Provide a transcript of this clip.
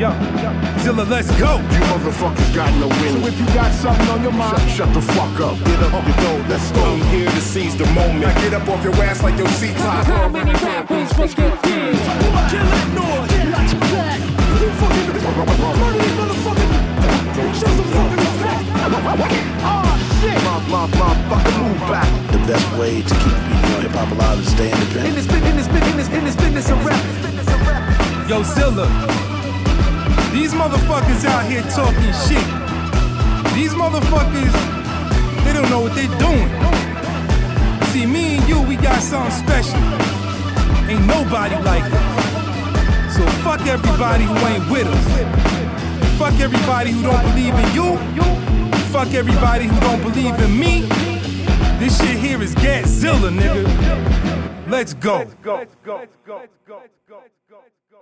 Yo, Zilla, let's go. You motherfuckers got no win. So if you got something on your mind, shut, shut the fuck up. Get up, you know, let's go. I'm here to seize the moment. Now get up off your ass like your seat hot. How many rappers was good kids? Kill that noise. Get ah, back. The best way to keep you hip hop alive is stay independent. In this, business, in this, in in this, these motherfuckers out here talking shit. These motherfuckers, they don't know what they're doing. See, me and you, we got something special. Ain't nobody like us. So fuck everybody who ain't with us. Fuck everybody who don't believe in you. Fuck everybody who don't believe in me. This shit here is Godzilla, nigga. Let's go. Let's go. Let's go. Let's go. Let's go.